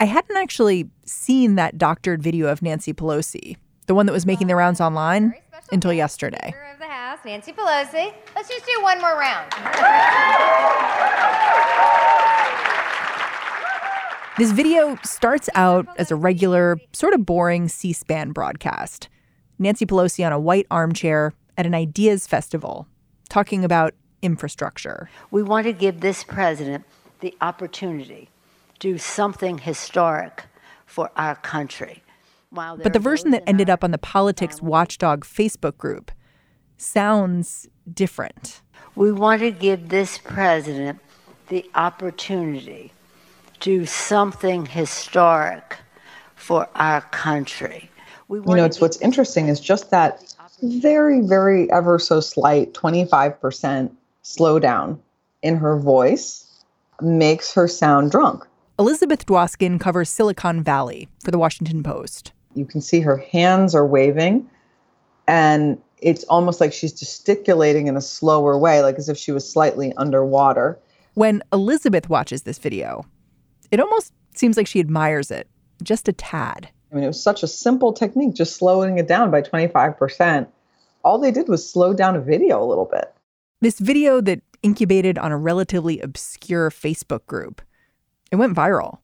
I hadn't actually seen that doctored video of Nancy Pelosi, the one that was making the rounds online, until yesterday. Of the House, Nancy Pelosi. Let's just do one more round. This video starts out as a regular, sort of boring C SPAN broadcast. Nancy Pelosi on a white armchair at an ideas festival talking about infrastructure. We want to give this president the opportunity to do something historic for our country. While But the version that ended up on the politics watchdog Facebook group sounds different. we want to give this president the opportunity to do something historic for our country. We You know, it's what's interesting is just that very, very ever so slight 25% slowdown in her voice makes her sound drunk. Elizabeth Dwoskin covers Silicon Valley for the Washington Post. You can see her hands are waving, and it's almost like she's gesticulating in a slower way, like as if she was slightly underwater. When Elizabeth watches this video, it almost seems like she admires it just a tad. I mean, it was such a simple technique, just slowing it down by 25%. All they did was slow down a video a little bit. This video that incubated on a relatively obscure Facebook group, it went viral.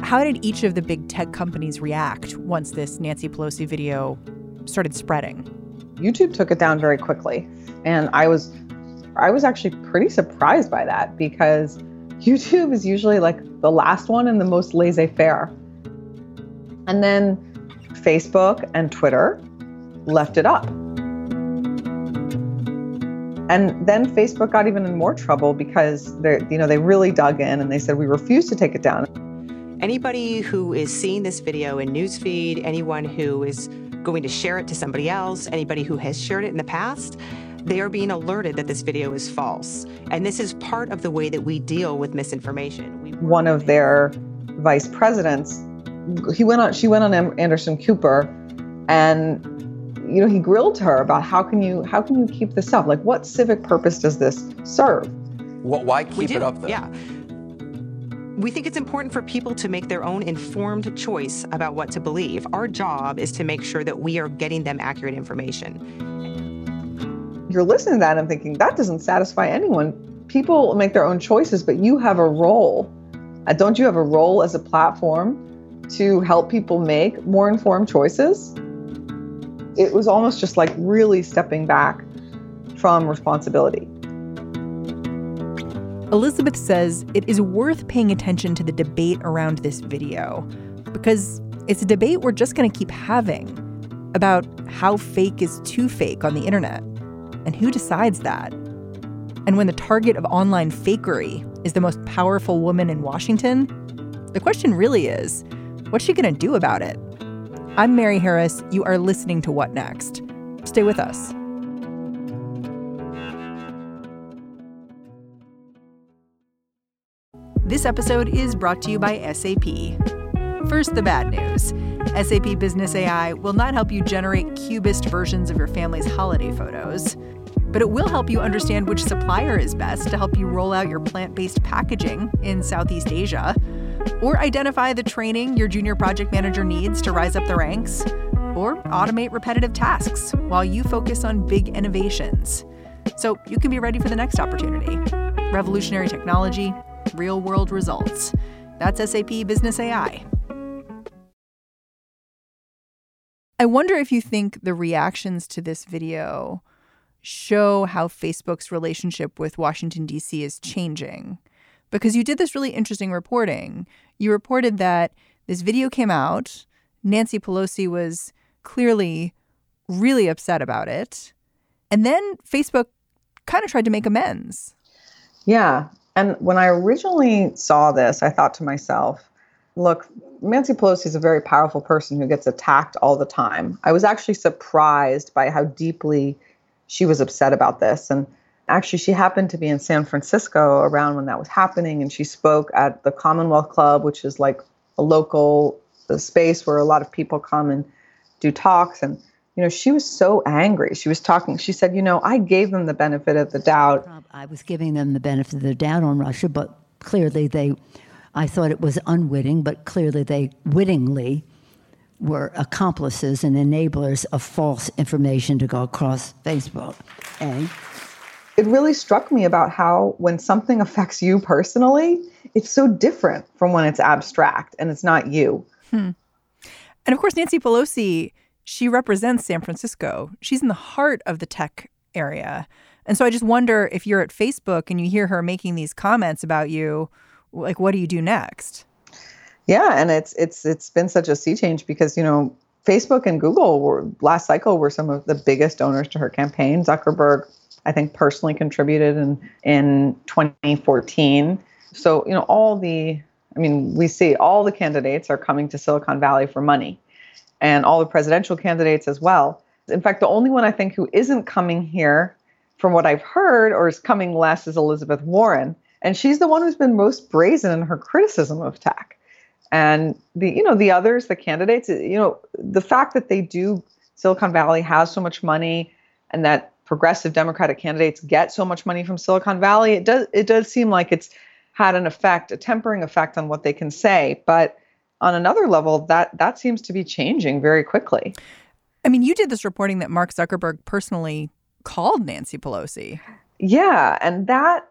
How did each of the big tech companies react once this Nancy Pelosi video started spreading? YouTube took it down very quickly, and I was I was actually pretty surprised by that because YouTube is usually like the last one and the most laissez-faire. And then Facebook and Twitter left it up. And then Facebook got even in more trouble because they you know they really dug in and they said we refuse to take it down. Anybody who is seeing this video in newsfeed, anyone who is going to share it to somebody else, anybody who has shared it in the past, they are being alerted that this video is false. And this is part of the way that we deal with misinformation. We One of their vice presidents, he went on she went on Anderson Cooper and you know he grilled her about how can you how can you keep this up? Like what civic purpose does this serve? What, why keep it up then? Yeah. We think it's important for people to make their own informed choice about what to believe. Our job is to make sure that we are getting them accurate information. You're listening to that and thinking that doesn't satisfy anyone. People make their own choices, but you have a role. Uh, don't you have a role as a platform to help people make more informed choices? It was almost just like really stepping back from responsibility. Elizabeth says it is worth paying attention to the debate around this video because it's a debate we're just going to keep having about how fake is too fake on the internet and who decides that. And when the target of online fakery is the most powerful woman in Washington, the question really is what's she going to do about it? I'm Mary Harris. You are listening to What Next? Stay with us. This episode is brought to you by SAP. First, the bad news SAP Business AI will not help you generate cubist versions of your family's holiday photos, but it will help you understand which supplier is best to help you roll out your plant based packaging in Southeast Asia, or identify the training your junior project manager needs to rise up the ranks, or automate repetitive tasks while you focus on big innovations. So you can be ready for the next opportunity. Revolutionary technology, real world results. That's SAP Business AI. I wonder if you think the reactions to this video show how Facebook's relationship with Washington, D.C. is changing. Because you did this really interesting reporting. You reported that this video came out, Nancy Pelosi was clearly really upset about it. And then Facebook kind of tried to make amends. Yeah. And when I originally saw this, I thought to myself, look, Nancy Pelosi is a very powerful person who gets attacked all the time. I was actually surprised by how deeply she was upset about this. And actually, she happened to be in San Francisco around when that was happening. And she spoke at the Commonwealth Club, which is like a local space where a lot of people come and do talks. And, you know, she was so angry. She was talking, she said, you know, I gave them the benefit of the doubt. I was giving them the benefit of the doubt on Russia, but clearly they I thought it was unwitting, but clearly they wittingly were accomplices and enablers of false information to go across Facebook. A. It really struck me about how when something affects you personally, it's so different from when it's abstract and it's not you. Hmm. And of course, Nancy Pelosi, she represents San Francisco. She's in the heart of the tech area. And so I just wonder if you're at Facebook and you hear her making these comments about you like what do you do next? Yeah, and it's it's it's been such a sea change because you know Facebook and Google were last cycle were some of the biggest donors to her campaign. Zuckerberg, I think, personally contributed in in 2014. So you know all the I mean we see all the candidates are coming to Silicon Valley for money, and all the presidential candidates as well. In fact, the only one I think who isn't coming here, from what I've heard, or is coming less, is Elizabeth Warren and she's the one who's been most brazen in her criticism of tech and the you know the others the candidates you know the fact that they do silicon valley has so much money and that progressive democratic candidates get so much money from silicon valley it does it does seem like it's had an effect a tempering effect on what they can say but on another level that that seems to be changing very quickly. I mean you did this reporting that mark zuckerberg personally called nancy pelosi. Yeah and that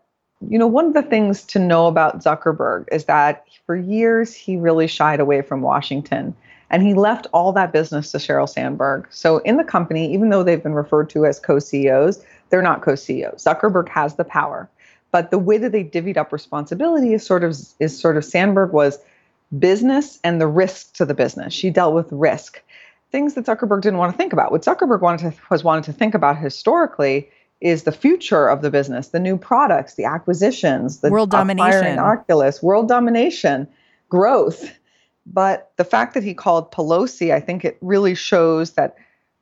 you know, one of the things to know about Zuckerberg is that for years he really shied away from Washington and he left all that business to Sheryl Sandberg. So in the company, even though they've been referred to as co CEOs, they're not co CEOs. Zuckerberg has the power. But the way that they divvied up responsibility is sort of is sort of Sandberg was business and the risk to the business. She dealt with risk. Things that Zuckerberg didn't want to think about. What Zuckerberg wanted to was wanted to think about historically is the future of the business, the new products, the acquisitions, the world domination, Oculus, world domination, growth. But the fact that he called Pelosi, I think it really shows that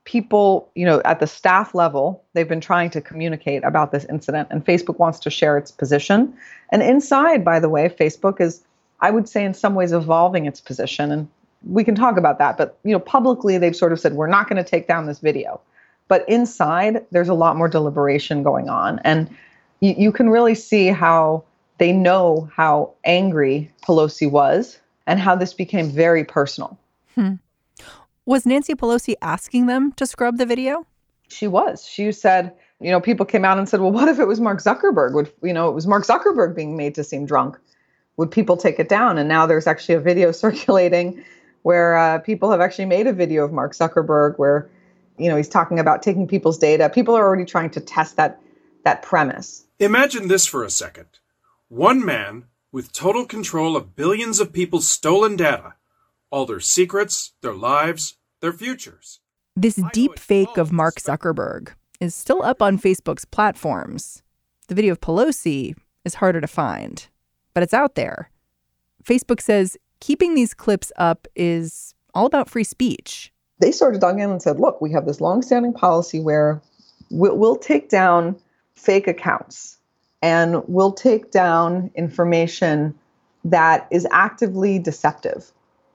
people, you know, at the staff level, they've been trying to communicate about this incident, and Facebook wants to share its position. And inside, by the way, Facebook is, I would say, in some ways, evolving its position. And we can talk about that. But you know, publicly, they've sort of said we're not going to take down this video. But inside, there's a lot more deliberation going on. And you, you can really see how they know how angry Pelosi was and how this became very personal. Hmm. Was Nancy Pelosi asking them to scrub the video? She was. She said, you know, people came out and said, well, what if it was Mark Zuckerberg? Would, you know, it was Mark Zuckerberg being made to seem drunk. Would people take it down? And now there's actually a video circulating where uh, people have actually made a video of Mark Zuckerberg where you know, he's talking about taking people's data. People are already trying to test that that premise. Imagine this for a second. One man with total control of billions of people's stolen data, all their secrets, their lives, their futures. This deep fake of Mark Zuckerberg is still up on Facebook's platforms. The video of Pelosi is harder to find, but it's out there. Facebook says keeping these clips up is all about free speech they sort of dug in and said, look, we have this longstanding policy where we'll, we'll take down fake accounts and we'll take down information that is actively deceptive.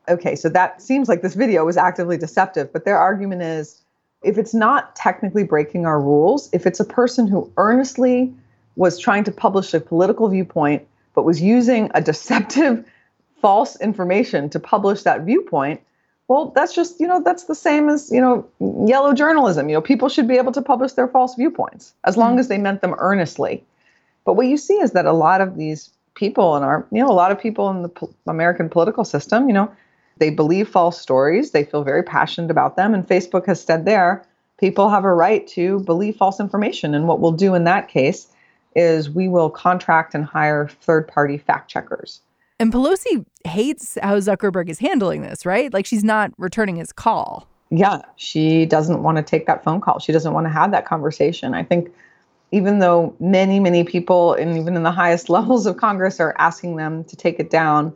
Okay, so that seems like this video was actively deceptive, but their argument is if it's not technically breaking our rules, if it's a person who earnestly was trying to publish a political viewpoint, but was using a deceptive, false information to publish that viewpoint, well, that's just, you know, that's the same as, you know, yellow journalism. You know, people should be able to publish their false viewpoints as long mm-hmm. as they meant them earnestly. But what you see is that a lot of these people in our, you know, a lot of people in the po- American political system, you know, they believe false stories. They feel very passionate about them. And Facebook has said there, people have a right to believe false information. And what we'll do in that case is we will contract and hire third party fact checkers. And Pelosi hates how Zuckerberg is handling this, right? Like she's not returning his call. Yeah, she doesn't want to take that phone call. She doesn't want to have that conversation. I think even though many, many people, and even in the highest levels of Congress, are asking them to take it down,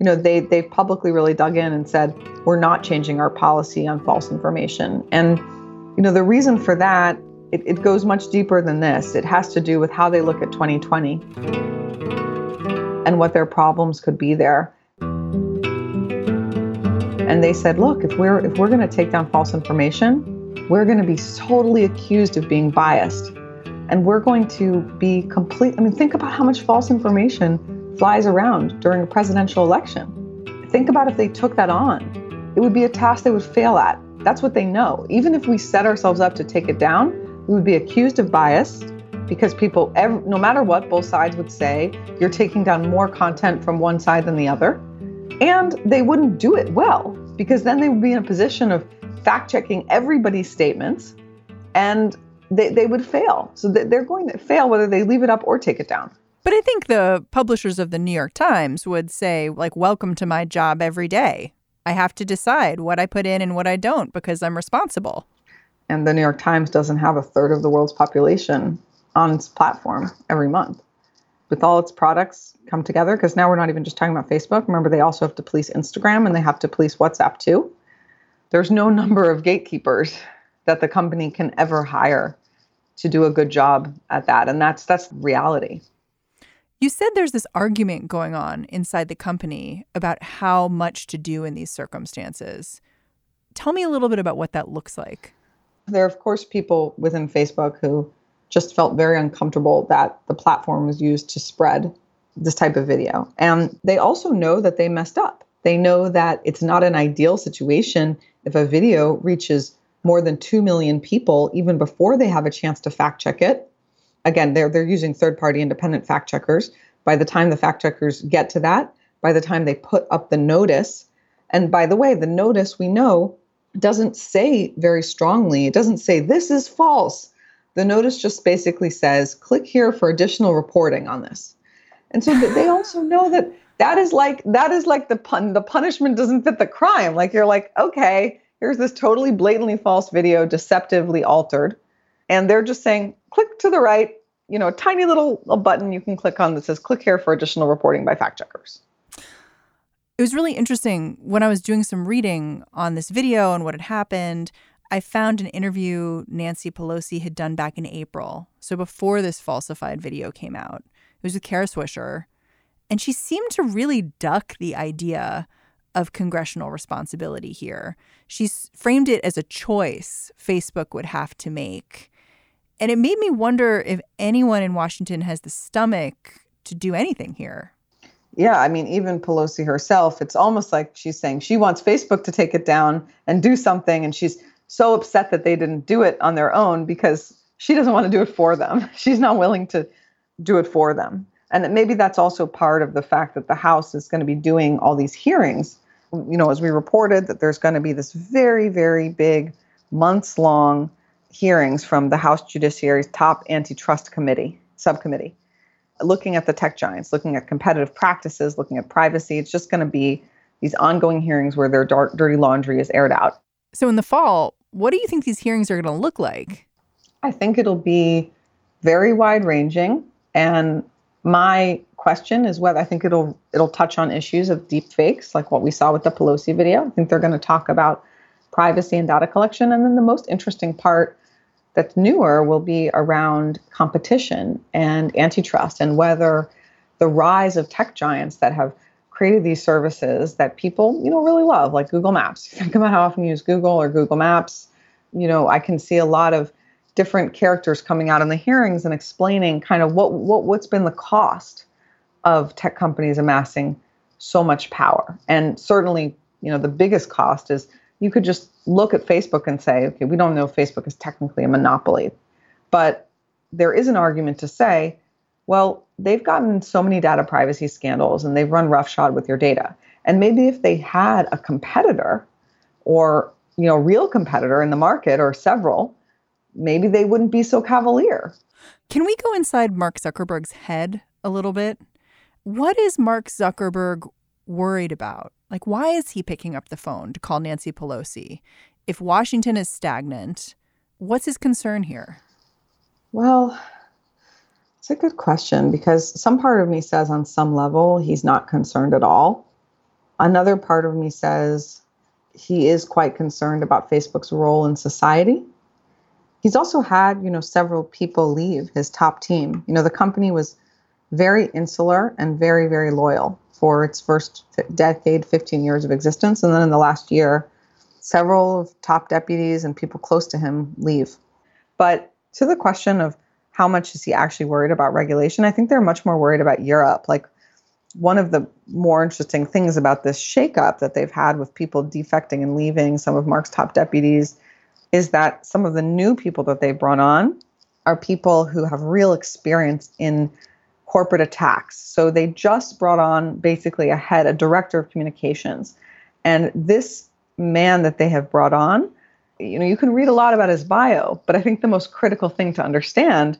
you know, they they've publicly really dug in and said we're not changing our policy on false information. And you know, the reason for that it, it goes much deeper than this. It has to do with how they look at 2020 and what their problems could be there. And they said, look, if we're if we're going to take down false information, we're going to be totally accused of being biased. And we're going to be complete I mean, think about how much false information flies around during a presidential election. Think about if they took that on. It would be a task they would fail at. That's what they know. Even if we set ourselves up to take it down, we would be accused of bias because people, every, no matter what both sides would say, you're taking down more content from one side than the other. And they wouldn't do it well because then they would be in a position of fact checking everybody's statements and they, they would fail. So they're going to fail whether they leave it up or take it down. But I think the publishers of the New York Times would say, like, welcome to my job every day. I have to decide what I put in and what I don't because I'm responsible and the New York Times doesn't have a third of the world's population on its platform every month. With all its products come together, because now we're not even just talking about Facebook. Remember, they also have to police Instagram and they have to police WhatsApp too. There's no number of gatekeepers that the company can ever hire to do a good job at that, and that's that's reality. You said there's this argument going on inside the company about how much to do in these circumstances. Tell me a little bit about what that looks like. There are, of course, people within Facebook who just felt very uncomfortable that the platform was used to spread this type of video. And they also know that they messed up. They know that it's not an ideal situation if a video reaches more than 2 million people even before they have a chance to fact check it. Again, they're, they're using third party independent fact checkers. By the time the fact checkers get to that, by the time they put up the notice, and by the way, the notice we know doesn't say very strongly, it doesn't say this is false. The notice just basically says click here for additional reporting on this. And so they also know that that is like that is like the pun the punishment doesn't fit the crime. Like you're like, okay, here's this totally blatantly false video, deceptively altered. And they're just saying, click to the right, you know, a tiny little a button you can click on that says click here for additional reporting by fact checkers it was really interesting when I was doing some reading on this video and what had happened. I found an interview Nancy Pelosi had done back in April. So before this falsified video came out, it was with Kara Swisher. And she seemed to really duck the idea of congressional responsibility here. She's framed it as a choice Facebook would have to make. And it made me wonder if anyone in Washington has the stomach to do anything here yeah, I mean, even Pelosi herself, it's almost like she's saying she wants Facebook to take it down and do something. And she's so upset that they didn't do it on their own because she doesn't want to do it for them. She's not willing to do it for them. And maybe that's also part of the fact that the House is going to be doing all these hearings. You know, as we reported, that there's going to be this very, very big, months long hearings from the House Judiciary's top antitrust committee, subcommittee looking at the tech giants, looking at competitive practices, looking at privacy. It's just going to be these ongoing hearings where their dark, dirty laundry is aired out. So in the fall, what do you think these hearings are going to look like? I think it'll be very wide ranging and my question is whether I think it'll it'll touch on issues of deep fakes like what we saw with the Pelosi video. I think they're going to talk about privacy and data collection and then the most interesting part that's newer will be around competition and antitrust and whether the rise of tech giants that have created these services that people, you know, really love, like Google Maps. Think about how often you use Google or Google Maps. You know, I can see a lot of different characters coming out in the hearings and explaining kind of what, what what's been the cost of tech companies amassing so much power. And certainly, you know, the biggest cost is you could just look at Facebook and say, okay, we don't know if Facebook is technically a monopoly. But there is an argument to say, well, they've gotten so many data privacy scandals and they've run roughshod with your data. And maybe if they had a competitor or, you know, real competitor in the market or several, maybe they wouldn't be so cavalier. Can we go inside Mark Zuckerberg's head a little bit? What is Mark Zuckerberg worried about? Like, why is he picking up the phone to call Nancy Pelosi? If Washington is stagnant, what's his concern here? Well, It's a good question because some part of me says on some level he's not concerned at all. Another part of me says he is quite concerned about Facebook's role in society. He's also had, you know, several people leave his top team. You know, the company was very insular and very, very loyal for its first decade, 15 years of existence. And then in the last year, several of top deputies and people close to him leave. But to the question of how much is he actually worried about regulation, I think they're much more worried about Europe. Like one of the more interesting things about this shakeup that they've had with people defecting and leaving, some of Mark's top deputies, is that some of the new people that they've brought on are people who have real experience in corporate attacks. So they just brought on basically a head, a director of communications. And this man that they have brought on, you know, you can read a lot about his bio, but I think the most critical thing to understand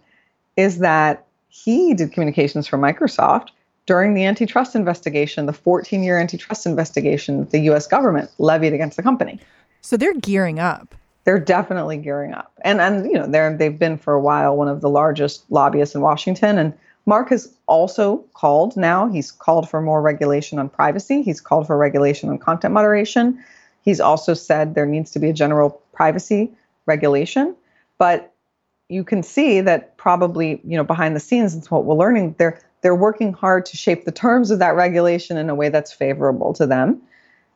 is that he did communications for Microsoft during the antitrust investigation, the 14 year antitrust investigation that the US government levied against the company. So they're gearing up. They're definitely gearing up. And and you know, they're they've been for a while one of the largest lobbyists in Washington. And Mark has also called now, he's called for more regulation on privacy. He's called for regulation on content moderation. He's also said there needs to be a general privacy regulation. But you can see that probably, you know, behind the scenes, it's what we're learning. They're they're working hard to shape the terms of that regulation in a way that's favorable to them.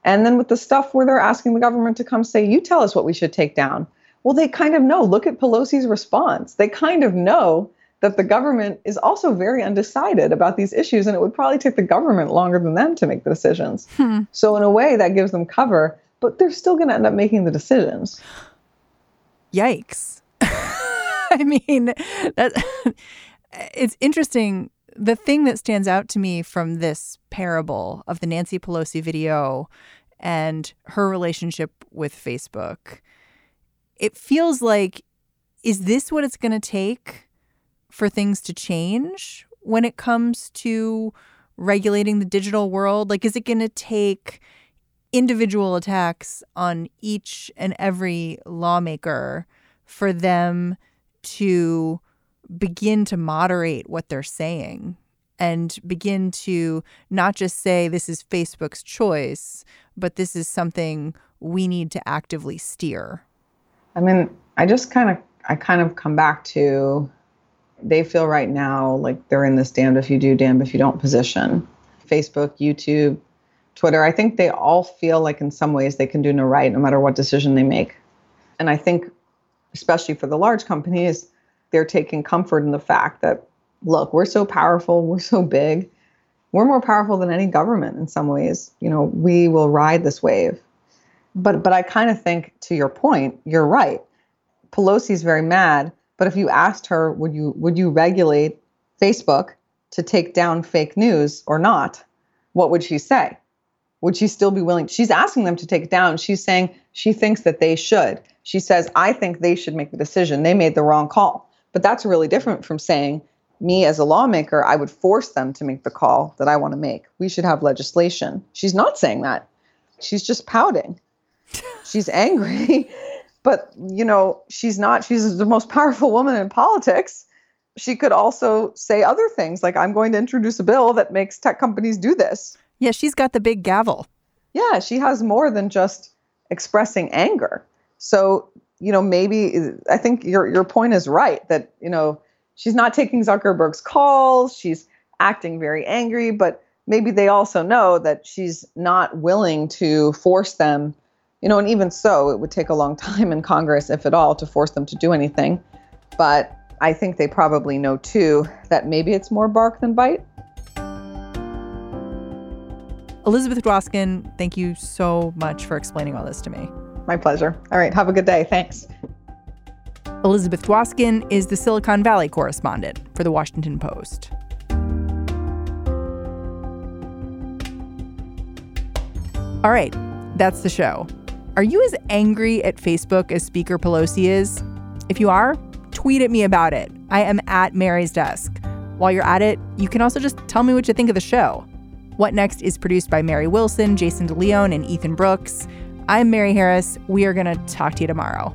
And then with the stuff where they're asking the government to come say, you tell us what we should take down. Well, they kind of know. Look at Pelosi's response. They kind of know that the government is also very undecided about these issues, and it would probably take the government longer than them to make the decisions. Hmm. So, in a way, that gives them cover, but they're still going to end up making the decisions. Yikes. I mean, that it's interesting the thing that stands out to me from this parable of the Nancy Pelosi video and her relationship with Facebook, it feels like is this what it's going to take for things to change when it comes to regulating the digital world? Like, is it going to take individual attacks on each and every lawmaker for them to begin to moderate what they're saying and begin to not just say this is Facebook's choice, but this is something we need to actively steer? I mean, I just kind of I kind of come back to they feel right now like they're in this damned if you do, damned if you don't position. Facebook, YouTube, Twitter, I think they all feel like in some ways they can do no right no matter what decision they make. And I think, especially for the large companies, they're taking comfort in the fact that, look, we're so powerful, we're so big, we're more powerful than any government in some ways. You know, we will ride this wave. But but I kind of think to your point, you're right. Pelosi's very mad, but if you asked her, would you would you regulate Facebook to take down fake news or not? What would she say? Would she still be willing? She's asking them to take it down. She's saying she thinks that they should. She says, I think they should make the decision. They made the wrong call. But that's really different from saying, me as a lawmaker, I would force them to make the call that I want to make. We should have legislation. She's not saying that. She's just pouting. she's angry. But, you know, she's not, she's the most powerful woman in politics. She could also say other things like, I'm going to introduce a bill that makes tech companies do this. Yeah, she's got the big gavel. Yeah, she has more than just expressing anger. So you know, maybe I think your your point is right that you know she's not taking Zuckerberg's calls. She's acting very angry, but maybe they also know that she's not willing to force them. You know, and even so, it would take a long time in Congress, if at all, to force them to do anything. But I think they probably know too that maybe it's more bark than bite. Elizabeth Dwoskin, thank you so much for explaining all this to me. My pleasure. All right. Have a good day. Thanks. Elizabeth Dwoskin is the Silicon Valley correspondent for The Washington Post. All right, that's the show. Are you as angry at Facebook as Speaker Pelosi is? If you are, tweet at me about it. I am at Mary's Desk. While you're at it, you can also just tell me what you think of the show. What Next is produced by Mary Wilson, Jason DeLeon, and Ethan Brooks. I'm Mary Harris. We are going to talk to you tomorrow.